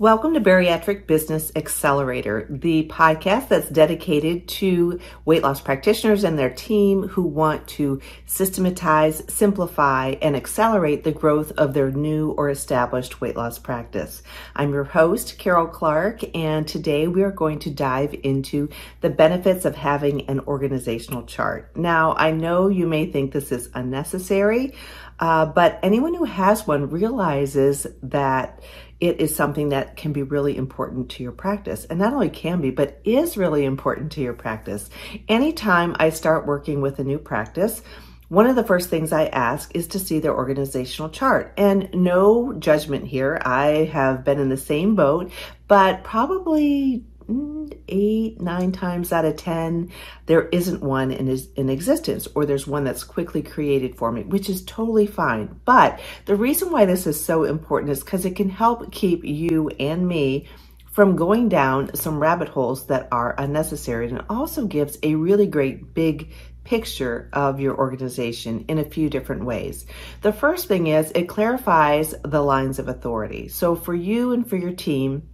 Welcome to Bariatric Business Accelerator, the podcast that's dedicated to weight loss practitioners and their team who want to systematize, simplify, and accelerate the growth of their new or established weight loss practice. I'm your host, Karol Clark, and today we are going to dive into the benefits of having an organizational chart. Now, I know you may think this is unnecessary, uh, but anyone who has one realizes that it is something that can be really important to your practice. And not only can be, but is really important to your practice. Anytime I start working with a new practice, one of the first things I ask is to see their organizational chart. And no judgment here. I have been in the same boat, but probably eight, nine times out of 10, there isn't one in, in existence, or there's one that's quickly created for me, which is totally fine. But the reason why this is so important is because it can help keep you and me from going down some rabbit holes that are unnecessary. And also gives a really great big picture of your organization in a few different ways. The first thing is it clarifies the lines of authority. So for you and for your team,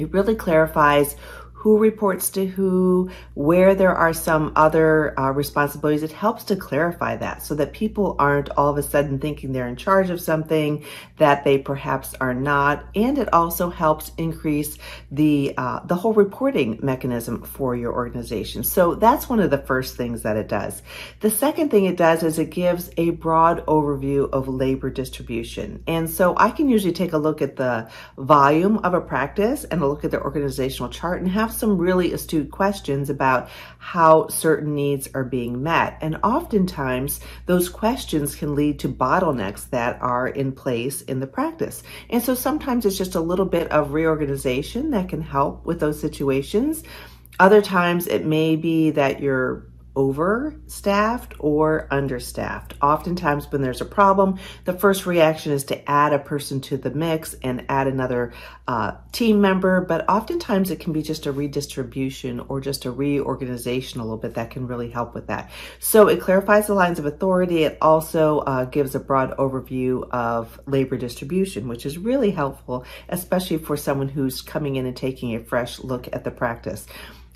it really clarifies who reports to who, where there are some other uh, responsibilities. It helps to clarify that so that people aren't all of a sudden thinking they're in charge of something that they perhaps are not. And it also helps increase the uh, the whole reporting mechanism for your organization. So that's one of the first things that it does. The second thing it does is it gives a broad overview of labor distribution. And so I can usually take a look at the volume of a practice and a look at the organizational chart and have have some really astute questions about how certain needs are being met. And oftentimes, those questions can lead to bottlenecks that are in place in the practice. And so sometimes it's just a little bit of reorganization that can help with those situations. Other times, it may be that you're overstaffed or understaffed. Oftentimes, when there's a problem, the first reaction is to add a person to the mix and add another uh, team member, but oftentimes it can be just a redistribution or just a reorganization a little bit that can really help with that. So it clarifies the lines of authority. It also uh, gives a broad overview of labor distribution, which is really helpful, especially for someone who's coming in and taking a fresh look at the practice.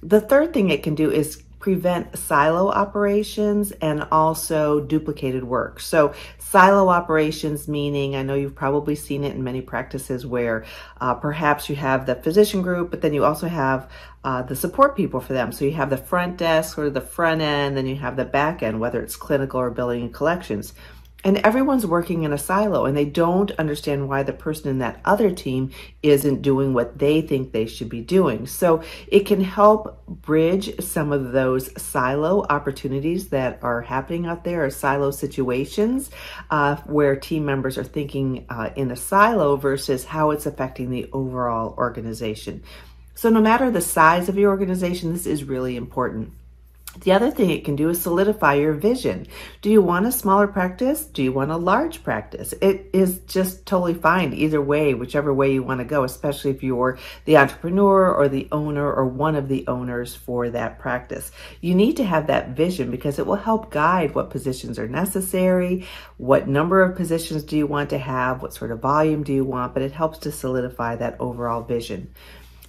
The third thing it can do is prevent silo operations and also duplicated work. So, silo operations meaning I know you've probably seen it in many practices where uh, perhaps you have the physician group, but then you also have uh, the support people for them. So, you have the front desk or the front end, then you have the back end, whether it's clinical or billing and collections and everyone's working in a silo and they don't understand why the person in that other team isn't doing what they think they should be doing. So it can help bridge some of those silo opportunities that are happening out there or silo situations uh, where team members are thinking uh, in a silo versus how it's affecting the overall organization. So no matter the size of your organization, this is really important. The other thing it can do is solidify your vision. Do you want a smaller practice? Do you want a large practice? It is just totally fine either way, whichever way you want to go, especially if you're the entrepreneur or the owner or one of the owners for that practice. You need to have that vision because it will help guide what positions are necessary, what number of positions do you want to have, what sort of volume do you want, but it helps to solidify that overall vision.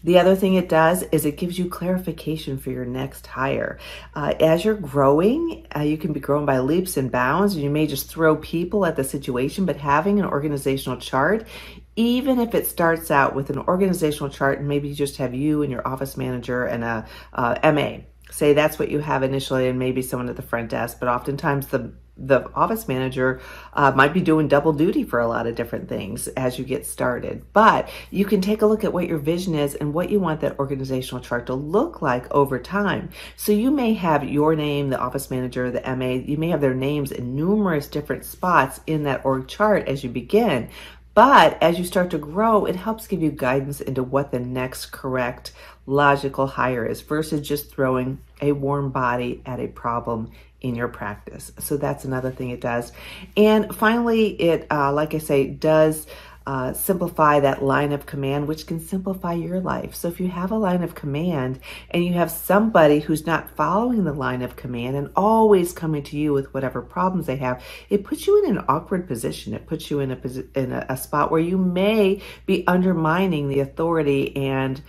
The other thing it does is it gives you clarification for your next hire. Uh, as you're growing, uh, you can be growing by leaps and bounds. and You may just throw people at the situation, but having an organizational chart, even if it starts out with an organizational chart and maybe you just have you and your office manager and a, a MA, say that's what you have initially and maybe someone at the front desk, but oftentimes the the office manager uh, might be doing double duty for a lot of different things as you get started. But you can take a look at what your vision is and what you want that organizational chart to look like over time. So you may have your name, the office manager, the MA, you may have their names in numerous different spots in that org chart as you begin. But as you start to grow, it helps give you guidance into what the next correct logical hire is versus just throwing a warm body at a problem in your practice. So that's another thing it does. And finally, it, uh, like I say, does uh, simplify that line of command, which can simplify your life. So if you have a line of command and you have somebody who's not following the line of command and always coming to you with whatever problems they have, it puts you in an awkward position. It puts you in a in a, a spot where you may be undermining the authority and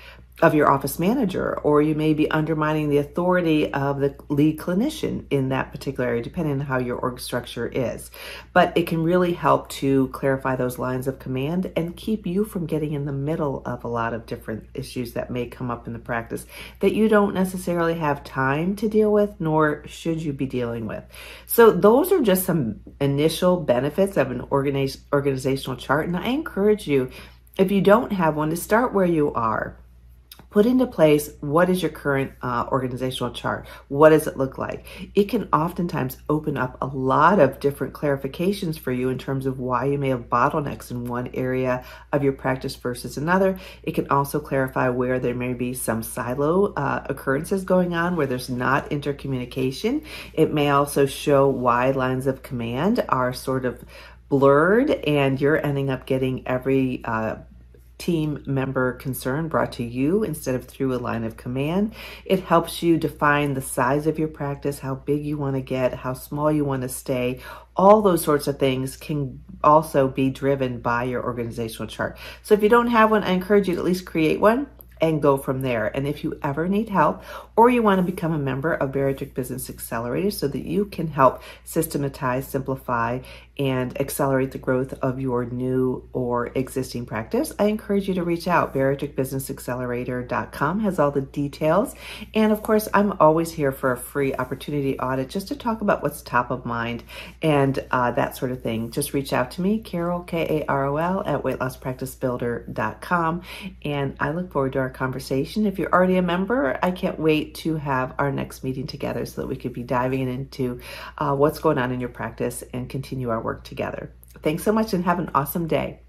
of your office manager, or you may be undermining the authority of the lead clinician in that particular area, depending on how your org structure is. But it can really help to clarify those lines of command and keep you from getting in the middle of a lot of different issues that may come up in the practice that you don't necessarily have time to deal with, nor should you be dealing with. So, those are just some initial benefits of an organiz- organizational chart. And I encourage you, if you don't have one, to start where you are put into place what is your current uh, organizational chart? What does it look like? It can oftentimes open up a lot of different clarifications for you in terms of why you may have bottlenecks in one area of your practice versus another. It can also clarify where there may be some silo uh, occurrences going on where there's not intercommunication. It may also show why lines of command are sort of blurred and you're ending up getting every uh, team member concern brought to you instead of through a line of command. It helps you define the size of your practice, how big you want to get, how small you want to stay. All those sorts of things can also be driven by your organizational chart. So if you don't have one, I encourage you to at least create one and go from there. And if you ever need help or you want to become a member of Bariatric Business Accelerator so that you can help systematize, simplify, and accelerate the growth of your new or existing practice, I encourage you to reach out. BariatricBusinessAccelerator.com has all the details. And of course, I'm always here for a free opportunity audit just to talk about what's top of mind and uh, that sort of thing. Just reach out to me, Karol, K A R O L, at weightlosspracticebuilder.com. And I look forward to our conversation. If you're already a member, I can't wait to have our next meeting together so that we could be diving into uh, what's going on in your practice and continue our work together. Thanks so much and have an awesome day.